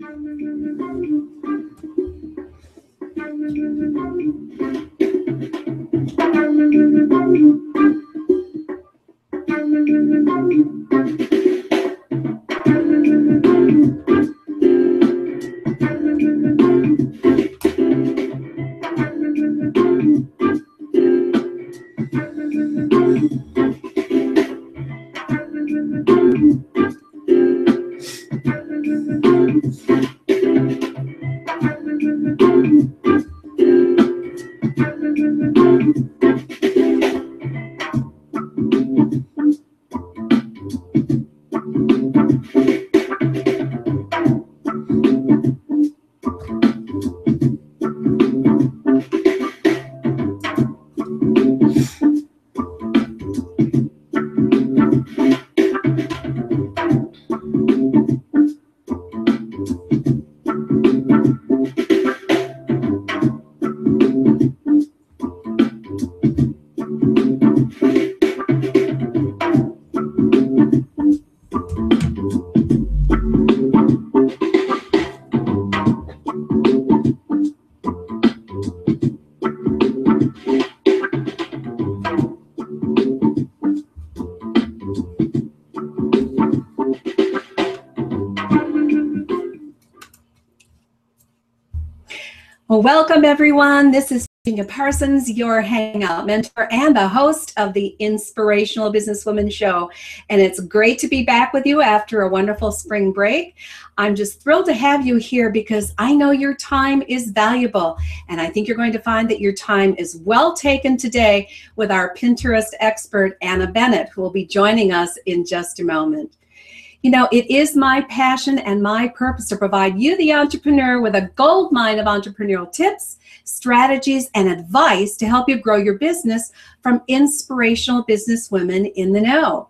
Well, welcome everyone. This is Virginia Parsons, your Hangout mentor and the host of the Inspirational Businesswoman Show. And it's great to be back with you after a wonderful spring break. I'm just thrilled to have you here because I know your time is valuable. And I think you're going to find that your time is well taken today with our Pinterest expert, Anna Bennett, who will be joining us in just a moment. You know, it is my passion and my purpose to provide you, the entrepreneur, with a gold mine of entrepreneurial tips, strategies, and advice to help you grow your business from inspirational businesswomen in the know.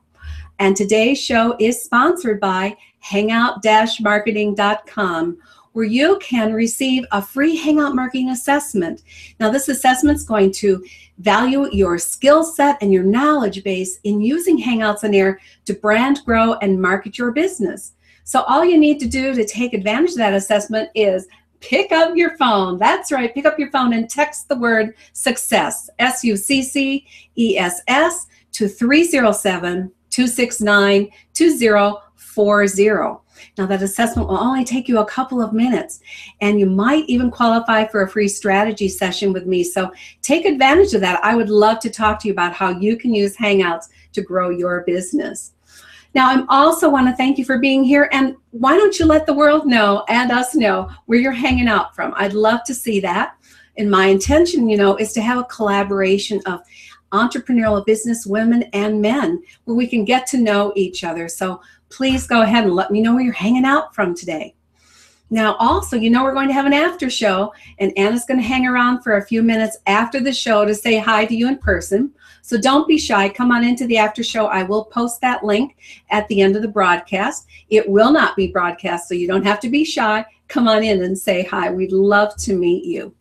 And today's show is sponsored by hangout-marketing.com where you can receive a free Hangout Marketing Assessment. Now, this assessment is going to value your skill set and your knowledge base in using Hangouts on Air to brand, grow, and market your business. So, all you need to do to take advantage of that assessment is pick up your phone. That's right, pick up your phone and text the word success, S U C C E S S, to 307 269 2040. Now, that assessment will only take you a couple of minutes, and you might even qualify for a free strategy session with me. So, take advantage of that. I would love to talk to you about how you can use Hangouts to grow your business. Now, I also want to thank you for being here. And why don't you let the world know and us know where you're hanging out from? I'd love to see that. And my intention, you know, is to have a collaboration of entrepreneurial business women and men where we can get to know each other. So please go ahead and let me know where you're hanging out from today. Now, also, you know, we're going to have an after show, and Anna's going to hang around for a few minutes after the show to say hi to you in person. So don't be shy. Come on into the after show. I will post that link at the end of the broadcast. It will not be broadcast, so you don't have to be shy. Come on in and say hi. We'd love to meet you.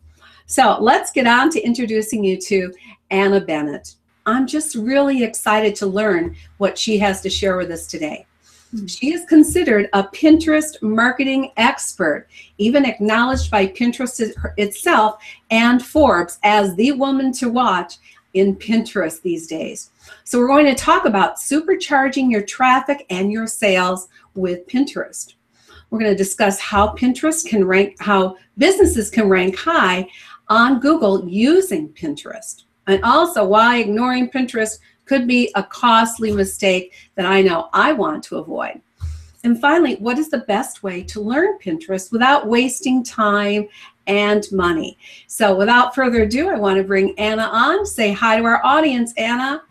So let's get on to introducing you to Anna Bennett. I'm just really excited to learn what she has to share with us today. Hmm. She is considered a Pinterest marketing expert, even acknowledged by Pinterest itself and Forbes as the woman to watch in Pinterest these days. So, we're going to talk about supercharging your traffic and your sales with Pinterest. We're going to discuss how Pinterest can rank, how businesses can rank high on Google using Pinterest, and also why ignoring Pinterest could be a costly mistake that I know I want to avoid. And finally, what is the best way to learn Pinterest without wasting time and money? So, without further ado, I want to bring Anna on. Say hi to our audience, Anna.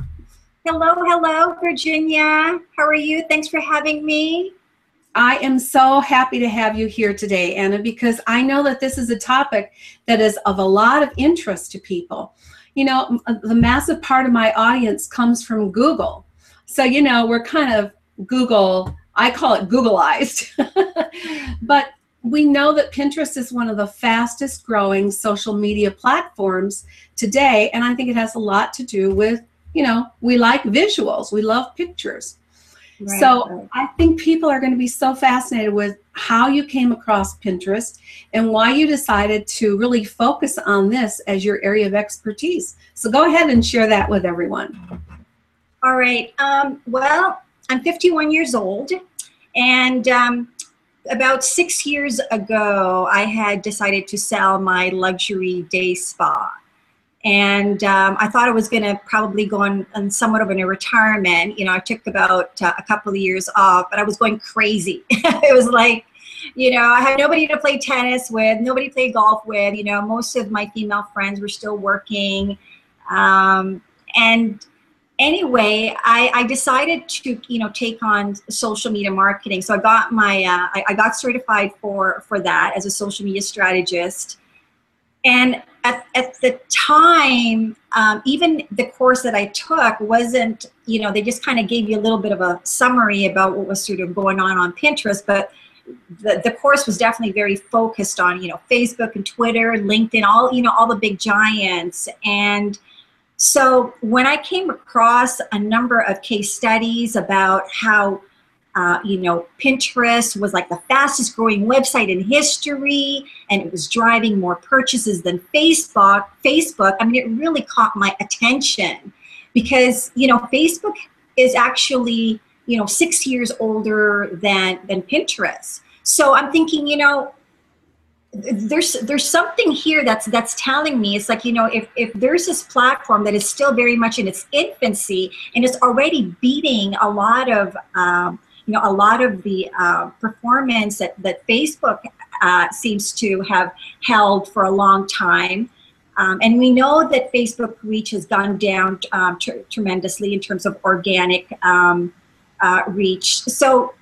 Hello, hello, Virginia. How are you? Thanks for having me. I am so happy to have you here today, Anna, because I know that this is a topic that is of a lot of interest to people you know, uh, the massive part of my audience comes from Google. So, you know, we're kind of Google, I call it Googleized. but we know that Pinterest is one of the fastest growing social media platforms today. And I think it has a lot to do with, you know, we like visuals, we love pictures. Right, So. I think people are going to be so fascinated with how you came across Pinterest and why you decided to really focus on this as your area of expertise. So go ahead and share that with everyone. All right. Um, well, I'm 51 years old, and um, about six years ago, I had decided to sell my luxury day spa. And um, I thought I was going to probably go on, on somewhat of a retirement. You know, I took about uh, a couple of years off, but I was going crazy. it was like, you know, I had nobody to play tennis with, nobody to play golf with. You know, most of my female friends were still working. Um, and anyway, I, I decided to you know take on social media marketing. So I got my uh, I, I got certified for for that as a social media strategist. And at, at the time, um, even the course that I took wasn't, you know, they just kind of gave you a little bit of a summary about what was sort of going on on Pinterest, but the, the course was definitely very focused on, you know, Facebook and Twitter, LinkedIn, all, you know, all the big giants. And so when I came across a number of case studies about how, uh, you know, Pinterest was like the fastest growing website in history, and it was driving more purchases than Facebook. Facebook, I mean, it really caught my attention because you know, Facebook is actually you know six years older than than Pinterest. So I'm thinking, you know, there's there's something here that's that's telling me it's like you know if if there's this platform that is still very much in its infancy and it's already beating a lot of um, you know a lot of the uh, performance that that Facebook uh, seems to have held for a long time. Um, and we know that Facebook reach has gone down um, tr- tremendously in terms of organic um, uh, reach. So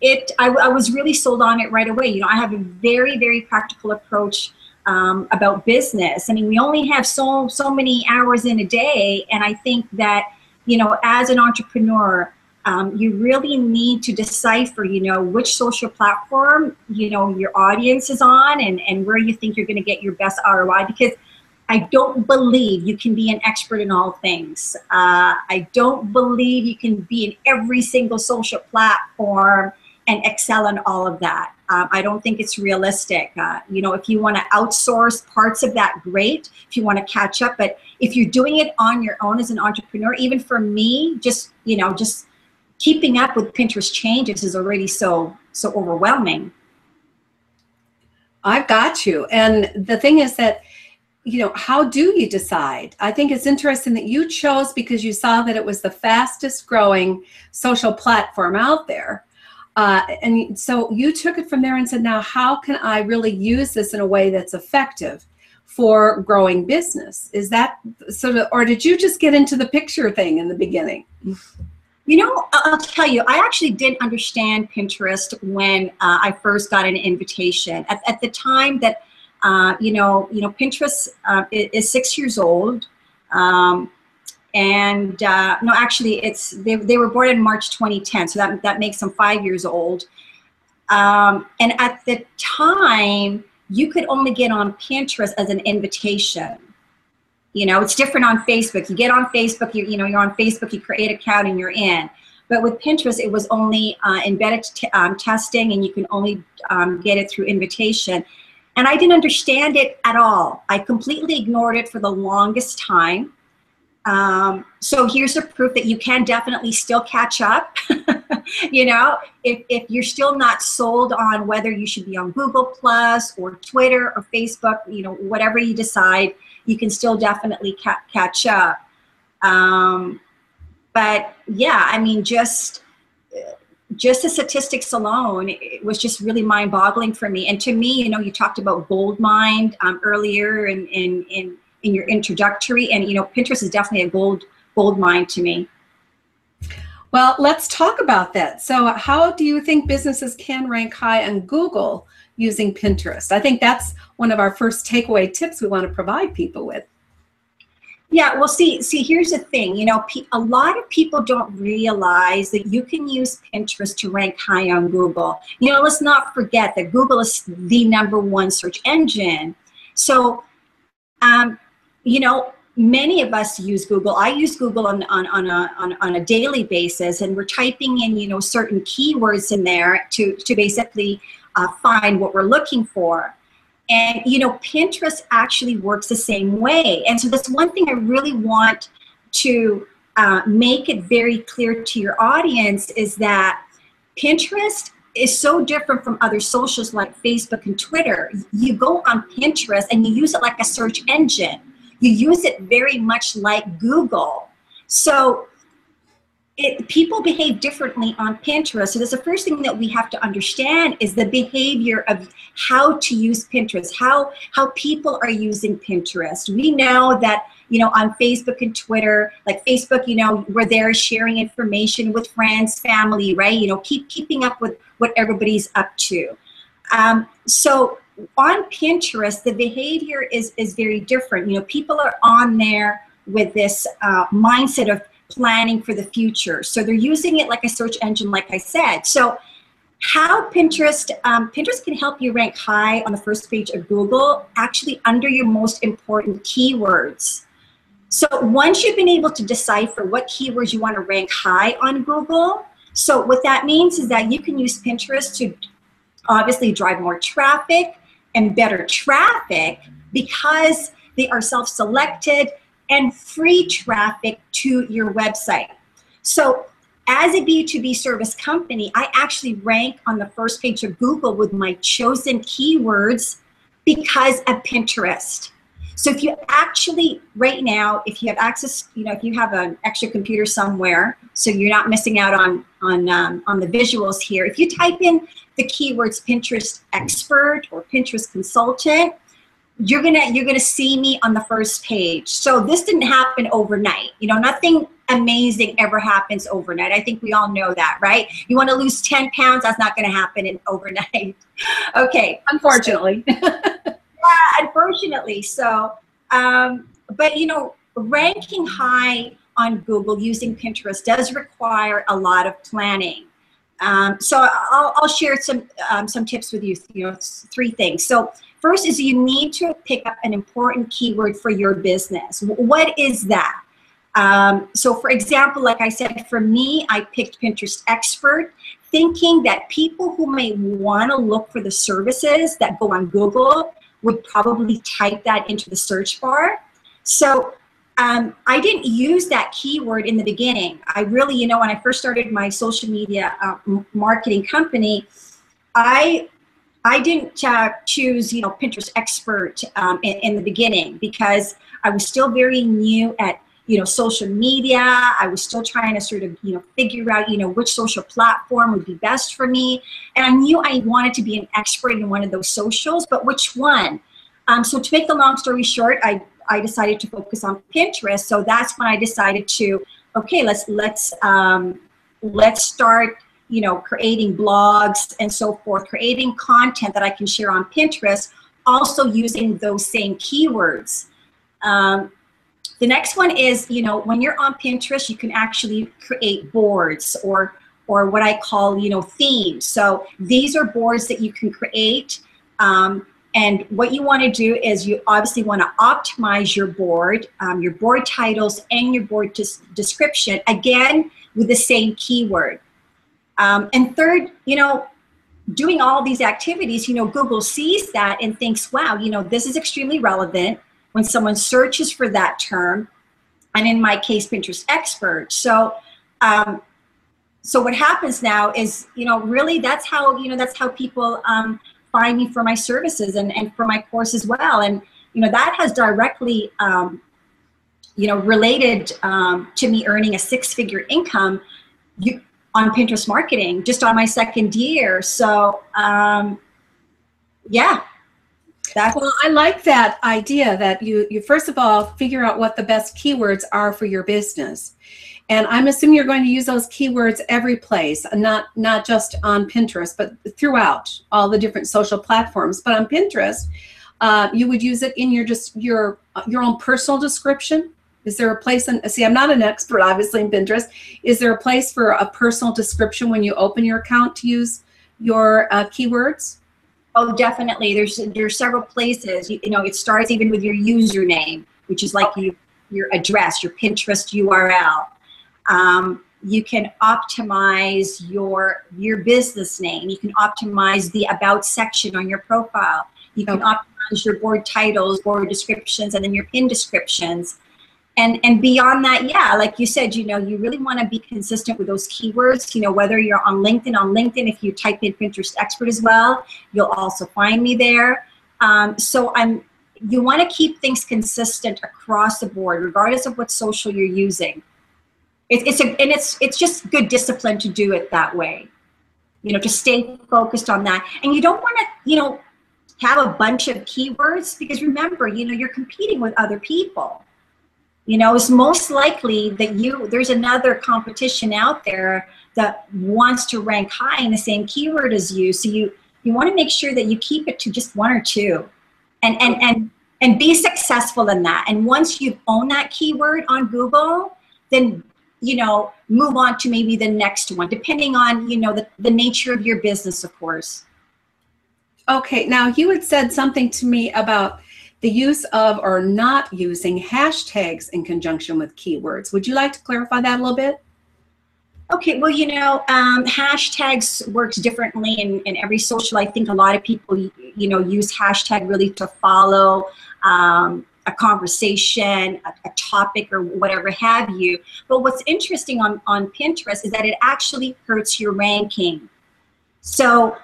it I, I, was really sold on it right away you know i have a very very practical approach um, about business i mean we only have so so many hours in a day and i think that you know as an entrepreneur um, you really need to decipher you know which social platform you know your audience is on and and where you think you're going to get your best roi because I don't believe you can be an expert in all things. Uh, I don't believe you can be in every single social platform and excel in all of that. Um, I don't think it's realistic. Uh, you know, if you want to outsource parts of that, great. If you want to catch up, but if you're doing it on your own as an entrepreneur, even for me, just you know, just keeping up with Pinterest changes is already so so overwhelming. I've got you, and the thing is that you know, how do you decide? I think it's interesting that you chose because you saw that it was the fastest growing social platform out there. Uh, and so you took it from there and said, now how can I really use this in a way that's effective for growing business? Is that sort of, or did you just get into the picture thing in the beginning? You know, I'll tell you, I actually didn't understand Pinterest when uh, I first got an invitation. At, at the time that uh, you know, you know, Pinterest uh, is, six years old, um, and uh, no, actually, it's they, they were born in March 2010, so that that makes them five years old. Um, and at the time, you could only get on Pinterest as an invitation. You know, it's different on Facebook. You get on Facebook, you you know, you're on Facebook, you create an account, and you're in. But with Pinterest, it was only uh, embedded t- um, testing, and you can only um, get it through invitation. And I didn't understand it at all. I completely ignored it for the longest time. Um, so here's a proof that you can definitely still catch up. you know, if, if you're still not sold on whether you should be on Google Plus or Twitter or Facebook, you know, whatever you decide, you can still definitely ca- catch up. Um, but yeah, I mean, just just the statistics alone it was just really mind-boggling for me and to me you know you talked about gold mine um, earlier in, in in in your introductory and you know pinterest is definitely a gold gold mine to me well let's talk about that so how do you think businesses can rank high on google using pinterest i think that's one of our first takeaway tips we want to provide people with yeah, well, see, see, here's the thing. You know, a lot of people don't realize that you can use Pinterest to rank high on Google. You know, let's not forget that Google is the number one search engine. So, um, you know, many of us use Google. I use Google on, on, on, a, on, on a daily basis, and we're typing in, you know, certain keywords in there to, to basically uh, find what we're looking for. And, you know, Pinterest actually works the same way. And so that's one thing I really want to uh, make it very clear to your audience is that Pinterest is so different from other socials like Facebook and Twitter. You go on Pinterest and you use it like a search engine. You use it very much like Google. So it, people behave differently on Pinterest. So the first thing that we have to understand is the behavior of how to use Pinterest, how how people are using Pinterest. We know that you know on Facebook and Twitter, like Facebook, you know, we're there sharing information with friends, family, right? You know, keep keeping up with what everybody's up to. Um, so on Pinterest, the behavior is is very different. You know, people are on there with this uh, mindset of planning for the future. So they're using it like a search engine, like I said. So how Pinterest, um, Pinterest can help you rank high on the first page of Google, actually under your most important keywords. So once you've been able to decipher what keywords you want to rank high on Google, so what that means is that you can use Pinterest to obviously drive more traffic and better traffic because they are self-selected and free traffic to your website. So as a B2B service company, I actually rank on the first page of Google with my chosen keywords because of Pinterest. So if you actually, right now, if you have access, you know, if you have an extra computer somewhere, so you're not missing out on, on, um, on the visuals here, if you type in the keywords Pinterest expert or Pinterest consultant, you're gonna you're gonna see me on the first page. So this didn't happen overnight. You know nothing amazing ever happens overnight. I think we all know that right? You want to lose 10 pounds that's not to happen in overnight. Okay. Unfortunately. So, yeah, unfortunately. So um, but you know ranking high on google using pinterest does require a lot of planning um, so I'll, I'll, share some um, some tips with you you know three things so First is you need to pick up an important keyword for your business. What is that? Um, so for example, like I said, for me, I picked Pinterest Expert, thinking that people who may want to look for the services that go on Google would probably type that into the search bar. So um, I didn't use that keyword in the beginning. I really, you know, when I first started my social media uh, marketing company, I I didn't uh, choose, you know, Pinterest expert um, in, in, the beginning because I was still very new at, you know, social media. I was still trying to sort of, you know, figure out, you know, which social platform would be best for me. And I knew I wanted to be an expert in one of those socials, but which one? Um, so to make the long story short, I, I decided to focus on Pinterest. So that's when I decided to, okay, let's, let's, um, let's start you know, creating blogs and so forth, creating content that I can share on Pinterest, also using those same keywords. Um, the next one is, you know, when you're on Pinterest, you can actually create boards or or what I call, you know, themes. So these are boards that you can create. Um, and what you want to do is you obviously want to optimize your board, um, your board titles, and your board description, again, with the same keyword. Um, and third, you know, doing all these activities, you know, Google sees that and thinks, wow, you know, this is extremely relevant when someone searches for that term. And in my case, Pinterest expert. So, um, so what happens now is, you know, really that's how, you know, that's how people um, find me for my services and, and for my course as well. And, you know, that has directly, um, you know, related um, to me earning a six figure income. You, on Pinterest marketing just on my second year. So um, yeah. That's well, I like that idea that you, you first of all figure out what the best keywords are for your business. And I'm assuming you're going to use those keywords every place, not not just on Pinterest, but throughout all the different social platforms. But on Pinterest, uh, you would use it in your just your your own personal description is there a place in, see, I'm not an expert obviously in Pinterest. Is there a place for a personal description when you open your account to use your uh, keywords? Oh, definitely. There's there's several places. You, you, know, it starts even with your username, which is like you your address, your Pinterest URL. Um, you can optimize your your business name. You can optimize the about section on your profile. You can Okay. optimize your board titles, board descriptions, and then your pin descriptions. And and beyond that, yeah, like you said, you know, you really want to be consistent with those keywords. You know, whether you're on LinkedIn, on LinkedIn, if you type in Pinterest expert as well, you'll also find me there. Um, so I'm you want to keep things consistent across the board, regardless of what social you're using. It, it's a and it's it's just good discipline to do it that way. You know, to stay focused on that, and you don't want to, you know, have a bunch of keywords because remember, you know, you're competing with other people. You know, it's most likely that you there's another competition out there that wants to rank high in the same keyword as you. So you you want to make sure that you keep it to just one or two and and and and be successful in that and once you've owned that keyword on google then you know move on to maybe the next one depending on you know the, the nature of your business of course Okay, now you had said something to me about the use of or not using hashtags in conjunction with keywords. Would you like to clarify that a little bit? okay well you know um, hashtags works differently in, in every social i think a lot of people you know use hashtag really to follow um, a conversation a, a topic or whatever have you but what's interesting on, on pinterest is that it actually hurts your ranking so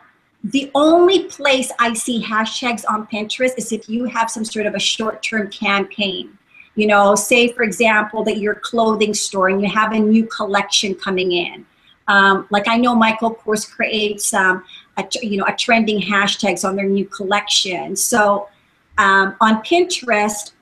the only place I see hashtags on Pinterest is if you have some sort of a short-term campaign. You know, say for example that you're a clothing store and you have a new collection coming in. Um, like I know Michael Kors creates, um, a, you know, a trending hashtags on their new collection. So um, on Pinterest,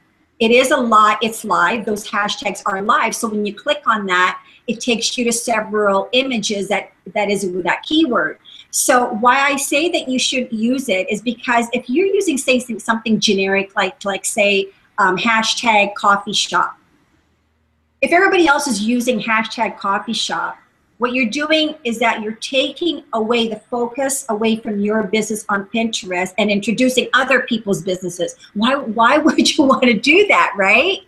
it is a lot. It's live. Those hashtags are live. So when you click on that, it takes you to several images that that is with that keyword. So why I say that you should use it is because if you're using say something generic like like say um, hashtag coffee shop, if everybody else is using hashtag coffee shop, what you're doing is that you're taking away the focus away from your business on Pinterest and introducing other people's businesses. Why why would you want to do that, right?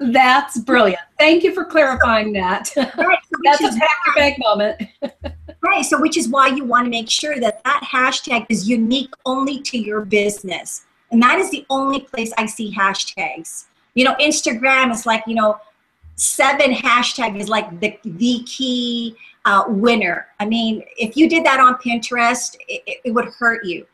That's brilliant. Thank you for clarifying that. Right. So That's a pack your bag moment. Right. So, which is why you want to make sure that that hashtag is unique only to your business. And that is the only place I see hashtags. You know, Instagram is like, you know, seven hashtag is like the, the key uh, winner. I mean, if you did that on Pinterest, it, it would hurt you.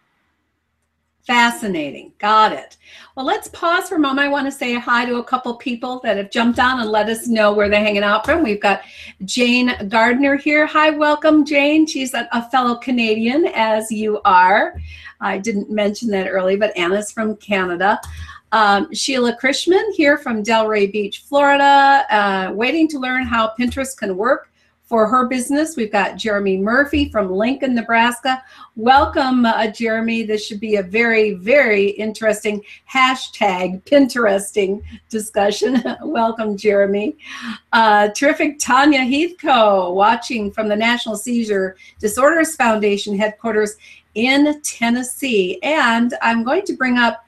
Fascinating. Got it. Well, let's pause for a moment. I want to say hi to a couple people that have jumped on and let us know where they're hanging out from. We've got Jane Gardner here. Hi, welcome, Jane. She's a, a fellow Canadian, as you are. I didn't mention that early, but Anna's from Canada. Um, Sheila Krishman here from Delray Beach, Florida, uh, waiting to learn how Pinterest can work for her business. We've got Jeremy Murphy from Lincoln, Nebraska. Welcome, uh, Jeremy. This should be a very, very interesting hashtag Pinteresting discussion. Welcome, Jeremy. Uh, terrific Tanya Heathco, watching from the National Seizure Disorders Foundation headquarters in Tennessee. And I'm going to bring up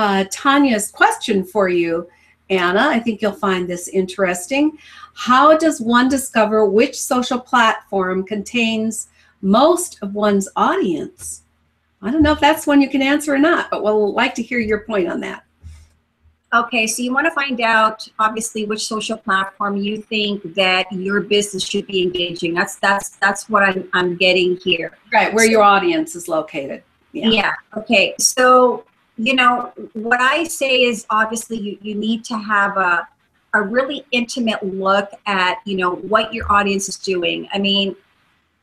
uh, Tanya's question for you, Anna. I think you'll find this interesting. How does one discover which social platform contains most of one's audience? I don't know if that's one you can answer or not, but we'll like to hear your point on that. Okay, so you want to find out obviously which social platform you think that your business should be engaging. That's that's that's what I'm I'm getting here. Right, where your audience is located. Yeah. Yeah. Okay. So, you know, what I say is obviously you, you need to have a, a really intimate look at, you know, what your audience is doing. I mean,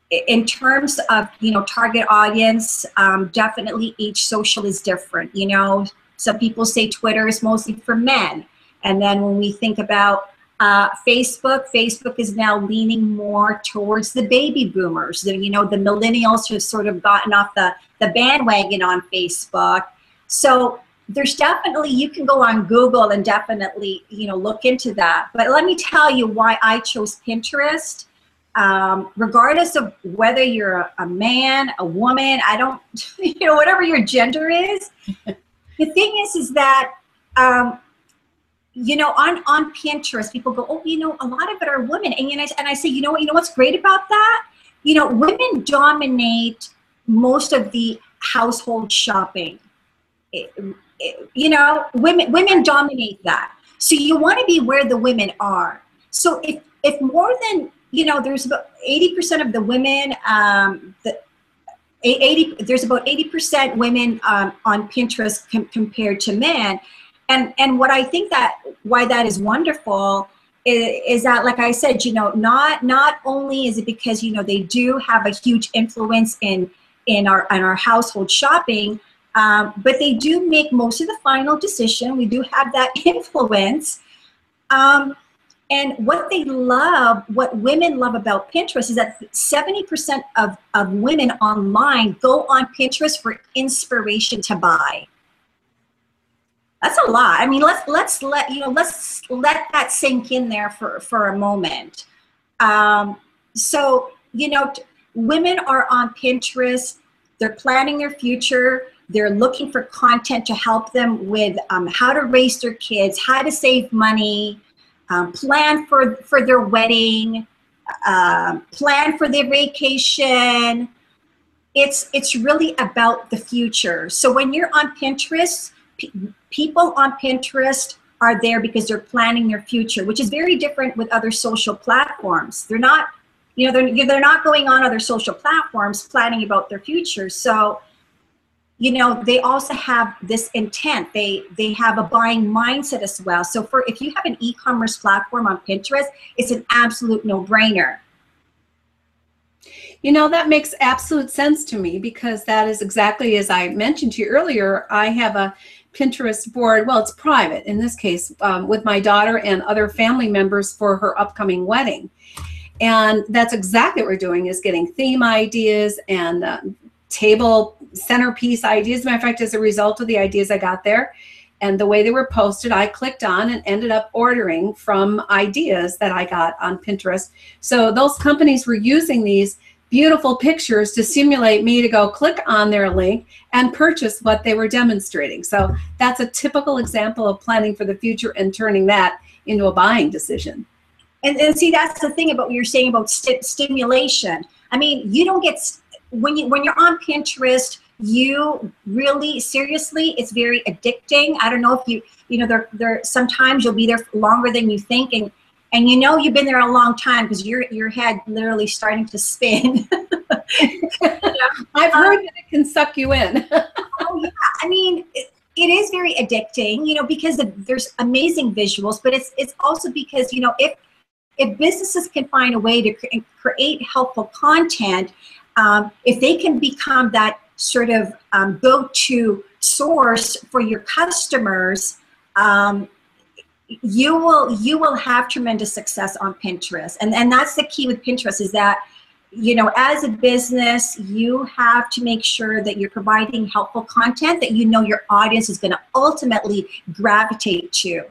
in terms of, you know, target audience, um, definitely each social is different. You know, some people say Twitter is mostly for men. And then when we think about uh, Facebook, Facebook is now leaning more towards the baby boomers. The, you know, the millennials who have sort of gotten off the, the bandwagon on Facebook. So there's definitely, you can go on Google and definitely, you know, look into that. But let me tell you why I chose Pinterest. Um, regardless of whether you're a, a man, a woman, I don't, you know, whatever your gender is, the thing is, is that um, you know, on on Pinterest, people go, oh, you know, a lot of it are women, and you know, and I say, you know what, you know what's great about that? You know, women dominate most of the household shopping. It, you know, women women dominate that. So you want to be where the women are. So if if more than you know, there's about eighty percent of the women um, that 80 there's about 80% women um, on pinterest com- compared to men and and what i think that why that is wonderful is, is, that like i said you know not not only is it because you know they do have a huge influence in in our in our household shopping um, but they do make most of the final decision we do have that influence um, and what they love, what women love about Pinterest is that 70% of, of women online go on Pinterest for inspiration to buy. That's a lot. I mean, let's let's let you know, let's let that sink in there for, for a moment. Um, so, you know, women are on Pinterest, they're planning their future, they're looking for content to help them with um, how to raise their kids, how to save money, um, plan for, for their wedding, uh, plan for their vacation. It's, it's really about the future. So when you're on Pinterest, pe- people on Pinterest are there because they're planning their future, which is very different with other social platforms. They're not, you know, they're, they're not going on other social platforms planning about their future. So you know they also have this intent. They they have a buying mindset as well. So for if you have an e-commerce platform on pinterest it's an absolute no-brainer. You know that makes absolute sense to me because that is exactly as i mentioned to you earlier. I have a pinterest board. Well it's private in this case um, with my daughter and other family members for her upcoming wedding. And that's exactly what we're doing is getting theme ideas and uh, table centerpiece ideas. Matter of fact, as a result of the ideas I got there and the way they were posted, I clicked on and ended up ordering from ideas that I got on Pinterest. So those companies were using these beautiful pictures to simulate me to go click on their link and purchase what they were demonstrating. So that's a typical example of planning for the future and turning that into a buying decision. And, and see, that's the thing about what you're saying about st- stimulation. I mean, you don't get when you when you're on Pinterest, you really seriously it's very addicting. I don't know if you you know there there sometimes you'll be there longer than you think and and you know you've been there a long time because your your head literally starting to spin. I've heard um, that it can suck you in. Oh yeah. I mean it, it is very addicting you know because of, there's amazing visuals but it's it's also because you know if if businesses can find a way to cre- create helpful content um, if they can become that sort of um, go-to source for your customers, um, you will you will have tremendous success on Pinterest. And and that's the key with Pinterest is that you know as a business you have to make sure that you're providing helpful content that you know your audience is going to ultimately gravitate to.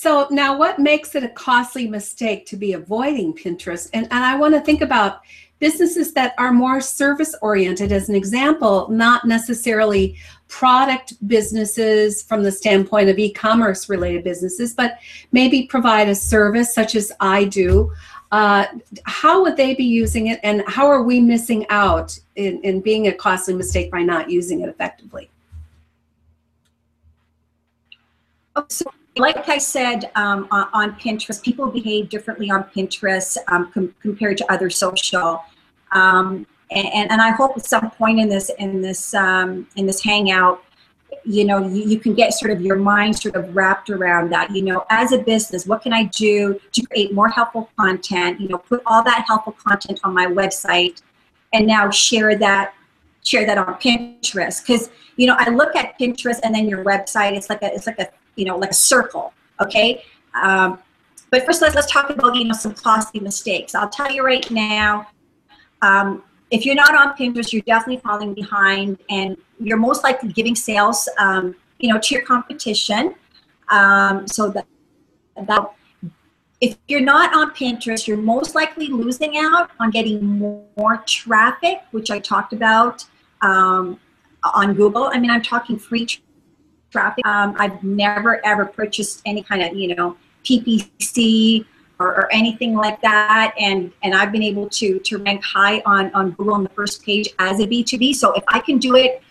So now what makes it a costly mistake to be avoiding Pinterest? And, and I want to think about businesses that are more service oriented as an example not necessarily product businesses from the standpoint of e-commerce related businesses but maybe provide a service such as i do uh, how would they be using it and how are we missing out in, in being a costly mistake by not using it effectively so like I said um, on, on, Pinterest, people behave differently on Pinterest um, com- compared to other social. Um, and, and I hope at some point in this in this um, in this hangout, you know, you, you, can get sort of your mind sort of wrapped around that. You know, as a business, what can I do to create more helpful content? You know, put all that helpful content on my website, and now share that share that on Pinterest because you know I look at Pinterest and then your website. It's like a it's like a you know like a circle okay? Um, but first let's, let's talk about you know some costly mistakes. I'll tell you right now um, if you're not on pinterest you're definitely falling behind and you're most likely giving sales um, you know to your competition. Um, so that, that if you're not on pinterest you're most likely losing out on getting more traffic which i talked about um, on google. I mean i'm talking free traffic. Um, I've never ever purchased any kind of you know PPC or, or, anything like that, and and I've been able to to rank high on on Google on the first page as a B2B. So if I can do it,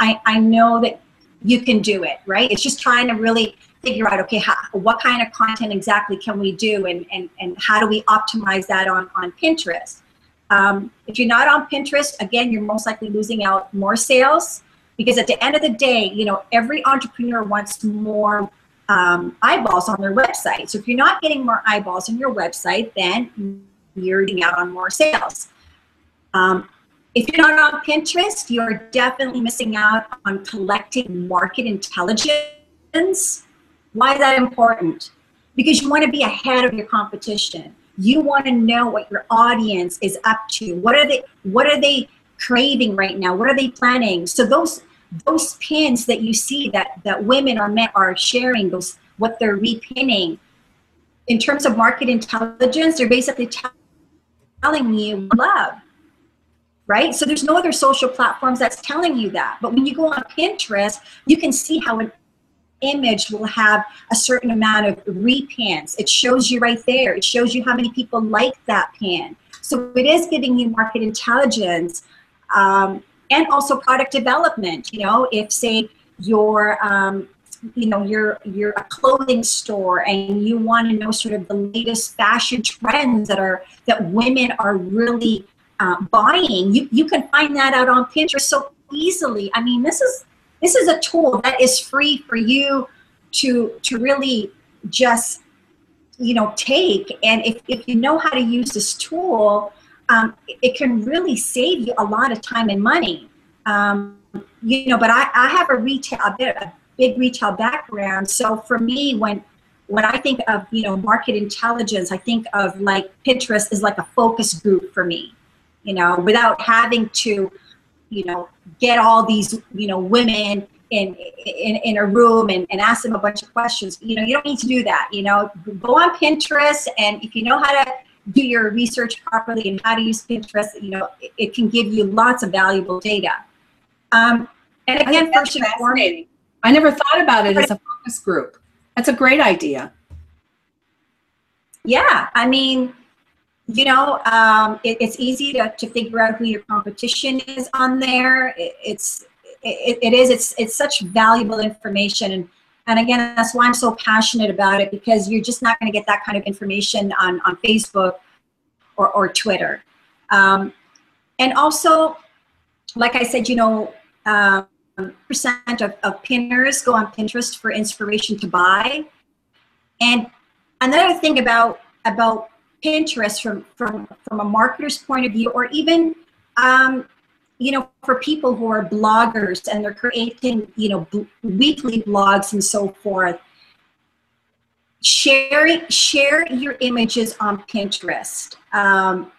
I I know that you can do it, right? It's just trying to really figure out okay how, what kind of content exactly can we do and and and how do we optimize that on on Pinterest. Um, if you're not on Pinterest, again, you're most likely losing out more sales because at the end of the day, you know, every entrepreneur wants more um, eyeballs on their website. So if you're not getting more eyeballs on your website, then you're losing out on more sales. Um, if you're not on Pinterest, you're definitely missing out on collecting market intelligence. Why is that important? Because you want to be ahead of your competition. You want to know what your audience is up to. What are they what are they craving right now? What are they planning? So those those pins that you see that that women are men are sharing those what they're repinning in terms of market intelligence they're basically telling you love right? So there's no other social platforms that's telling you that. But when you go on pinterest you can see how an image will have a certain amount of repins. It shows you right there. It shows you how many people like that pin. So it is giving you market intelligence um, and also product development. You know, if say you're um, you know you're you're a clothing store and you want to know sort of the latest fashion trends that are that women are really uh, buying you, you can find that out on pinterest so easily i mean this is this is a tool that is free for you to to really just you know take and if, if you know how to use this tool um, it can really save you a lot of time and money. Um, you know, but I, I have a retail, a, bit, a big retail background. So for me, when when I think of you know market intelligence, I think of like Pinterest is like a focus group for me. You know, without having to, you know, get all these you know women in in, in a room and, and ask them a bunch of questions. You know, you don't need to do that. You know, go on Pinterest and if you know how to do your research properly and how to use Pinterest, you know, it, it can give you lots of valuable data. Um, and again, first and foremost, I never thought about it as a focus group. That's a great idea. Yeah, I mean, you know, um, it, it's easy to, to figure out who your competition is on there. It, it's it, it is it's it's such valuable information and and again, that's why I'm so passionate about it because you're just not going to get that kind of information on, on Facebook or, or Twitter. Um, and also, like I said, you know, um, percent of, of pinners go on Pinterest for inspiration to buy. And another thing about about Pinterest from from from a marketer's point of view, or even um, you know, for people who are bloggers and they're creating, you know, b- weekly blogs and so forth, share share your images on Pinterest. Um,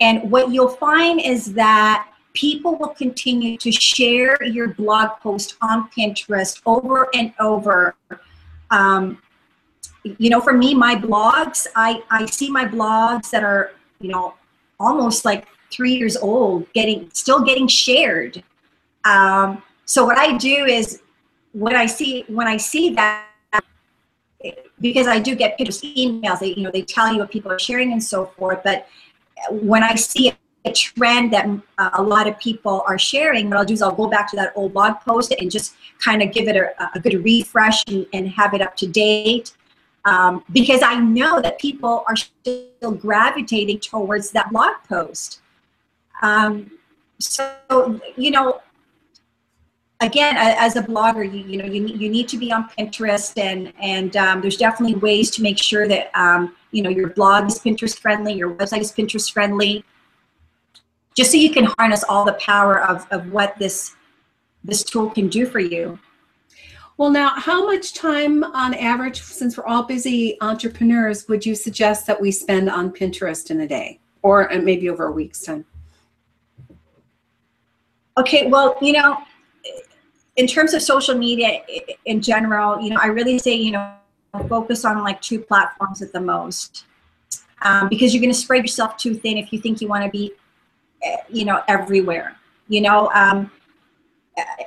and what you'll find is that people will continue to share your blog post on Pinterest over and over. Um, you know, for me, my blogs, I, I see my blogs that are, you know, almost like three years old, getting still getting shared. Um, so what I do is when I see when I see that because I do get pictures, emails, they you know they tell you what people are sharing and so forth. But when I see a trend that uh, a lot of people are sharing, what I'll do is I'll go back to that old blog post and just kind of give it a, a good refresh and, and, have it up to date. Um, because I know that people are still gravitating towards that blog post. Um, so, you know, again, as a blogger, you, you know, you, you need to be on Pinterest and, and um, there's definitely ways to make sure that, um, you know, your blog is Pinterest friendly, your website is Pinterest friendly, just so you can harness all the power of, of what this, this tool can do for you. Well, now, how much time on average, since we're all busy entrepreneurs, would you suggest that we spend on Pinterest in a day or uh, maybe over a week's time? Okay, well, you know, in terms of social media in general, you know, I really say, you know, focus on like two platforms at the most. Um, because you're going to spread yourself too thin if you think you want to be, eh, you know, everywhere. You know, um,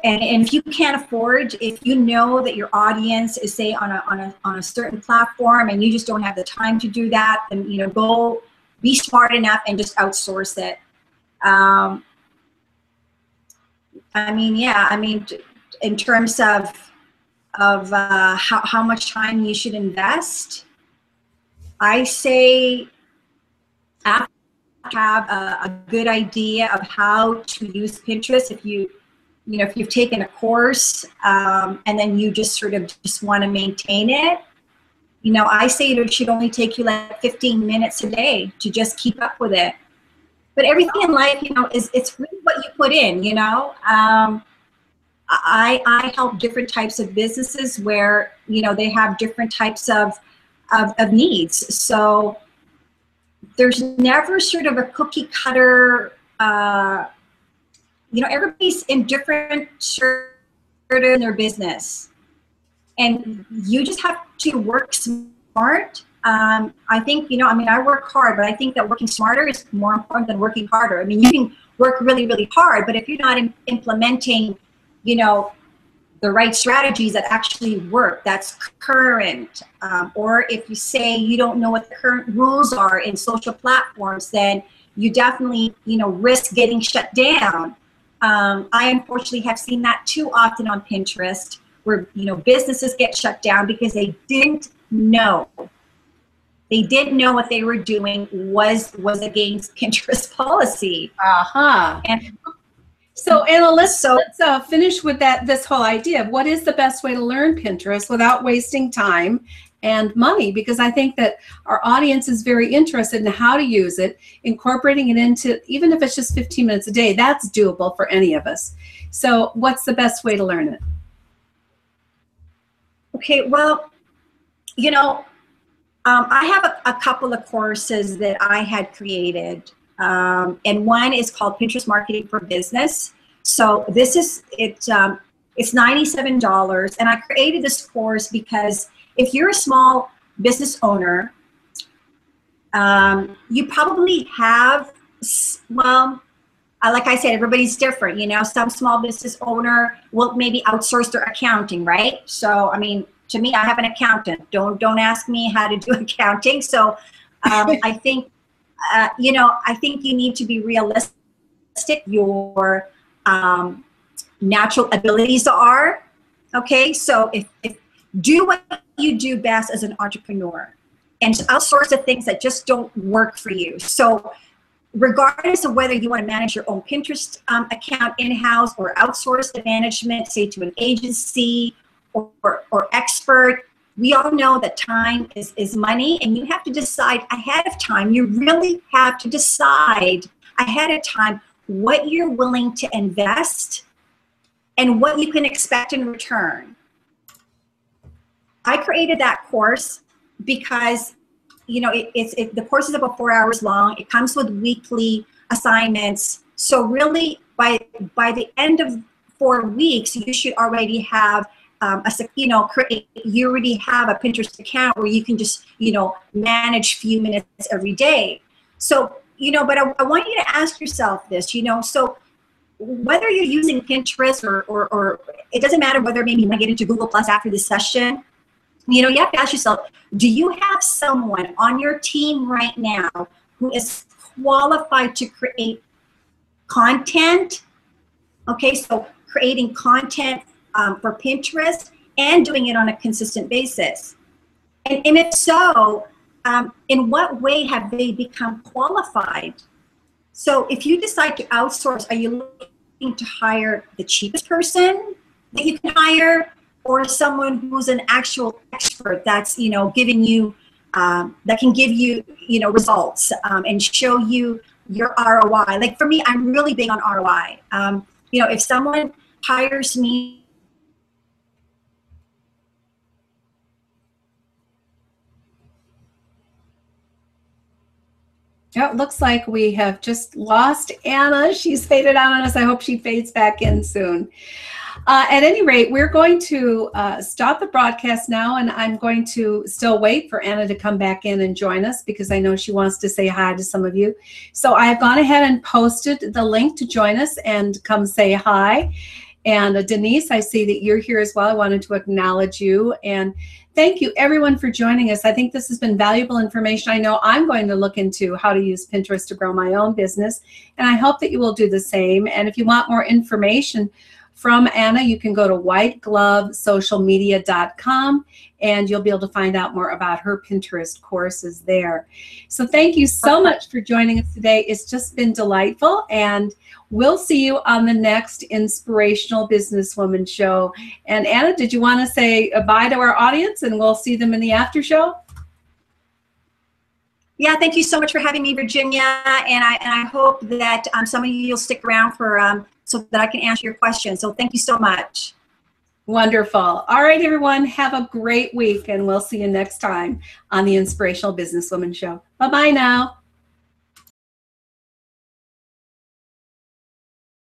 and, and if you can't afford, if you know that your audience is say on a, on a on a certain platform and you just don't have the time to do that, then you know go be smart enough and just outsource it. Um, I mean, yeah, I mean, in terms of of uh, how how much time you should invest, I say after have a, a good idea of how to use Pinterest if you you know, if you've taken a course um, and then you just sort of just want to maintain it, you know, I say it should only take you like 15 minutes a day to just keep up with it. But everything in life, you know, is it's really what you put in. You know, um, I I help different types of businesses where you know they have different types of of, of needs. So there's never sort of a cookie cutter. Uh, you know, everybody's in different sort in their business. And you just have to work smart. Um, I think, you know, I mean, I work hard, but I think that working smarter is more important than working harder. I mean, you can work really, really hard, but if you're not implementing, you know, the right strategies that actually work, that's current, um, or if you say you don't know what the current rules are in social platforms, then you definitely, you know, risk getting shut down. Um, I unfortunately have seen that too often on Pinterest, where you know businesses get shut down because they didn't know. They didn't know what they were doing was was against Pinterest policy. Uh huh. And so, Anna, let's so, let's uh, finish with that. This whole idea of what is the best way to learn Pinterest without wasting time and money because I think that our audience is very interested in how to use it, incorporating it into, even if it's just 15 minutes a day, that's doable for any of us. So, what's the best way to learn it? Okay, well, you know, um, I have a, a, couple of courses that I had created, um, and one is called Pinterest Marketing for Business. So this is it. Um, it's ninety-seven dollars, and I created this course because if you're a small business owner, um, you probably have, well, uh, like I said, everybody's different. You know, some small business owner will maybe outsource their accounting, right? So, I mean, to me, I have an accountant. Don't don't ask me how to do accounting. So, um, I think, uh, you know, I think you need to be realistic. Your um, natural abilities are okay. So, if, if do what you do best as an entrepreneur and outsource the things that just don't work for you. So regardless of whether you want to manage your own Pinterest um, account in-house or outsource the management, say to an agency or, or, expert, we all know that time is, is money and you have to decide ahead of time. You really have to decide ahead of time what you're willing to invest and what you can expect in return. I created that course because, you know, it, it's it, the course is about four hours long. It comes with weekly assignments. So really, by by the end of four weeks, you should already have um, a you know create. You already have a Pinterest account where you can just you know manage few minutes every day. So you know, but I, I want you to ask yourself this. You know, so whether you're using Pinterest or, or, or it doesn't matter whether maybe you might get into Google Plus after this session you know, you have to ask yourself, do you have someone on your team right now who is qualified to create content? Okay, so creating content um, for Pinterest and doing it on a consistent basis. And, and if so, um, in what way have they become qualified? So if you decide to outsource, are you looking to hire the cheapest person that you can hire? or someone who's an actual expert that's you know giving you um, that can give you you know results um, and show you your ROI. Like for me, I'm really big on ROI. Um, you know, if someone hires me. Yeah, it looks like we have just lost Anna. She's faded out on us. I hope she fades back in soon. Uh, at any rate, we're going to uh, stop the broadcast now, and I'm going to still wait for Anna to come back in and join us because I know she wants to say hi to some of you. So I have gone ahead and posted the link to join us and come say hi. And uh, Denise, I see that you're here as well. I wanted to acknowledge you. And thank you, everyone, for joining us. I think this has been valuable information. I know I'm going to look into how to use Pinterest to grow my own business. And I hope that you will do the same. And if you want more information, from Anna, you can go to whiteglovesocialmedia.com and you'll be able to find out more about her Pinterest courses there. So thank you so much for joining us today. It's just been delightful and we'll see you on the next Inspirational Businesswoman show. And Anna, did you want to say bye to our audience and we'll see them in the after show? Yeah, thank you so much for having me, Virginia. And I and I hope that um, some of you will stick around for um, so that I can answer your questions. So thank you so much. Wonderful. All right, everyone, have a great week, and we'll see you next time on the Inspirational Businesswoman Show. Bye bye now.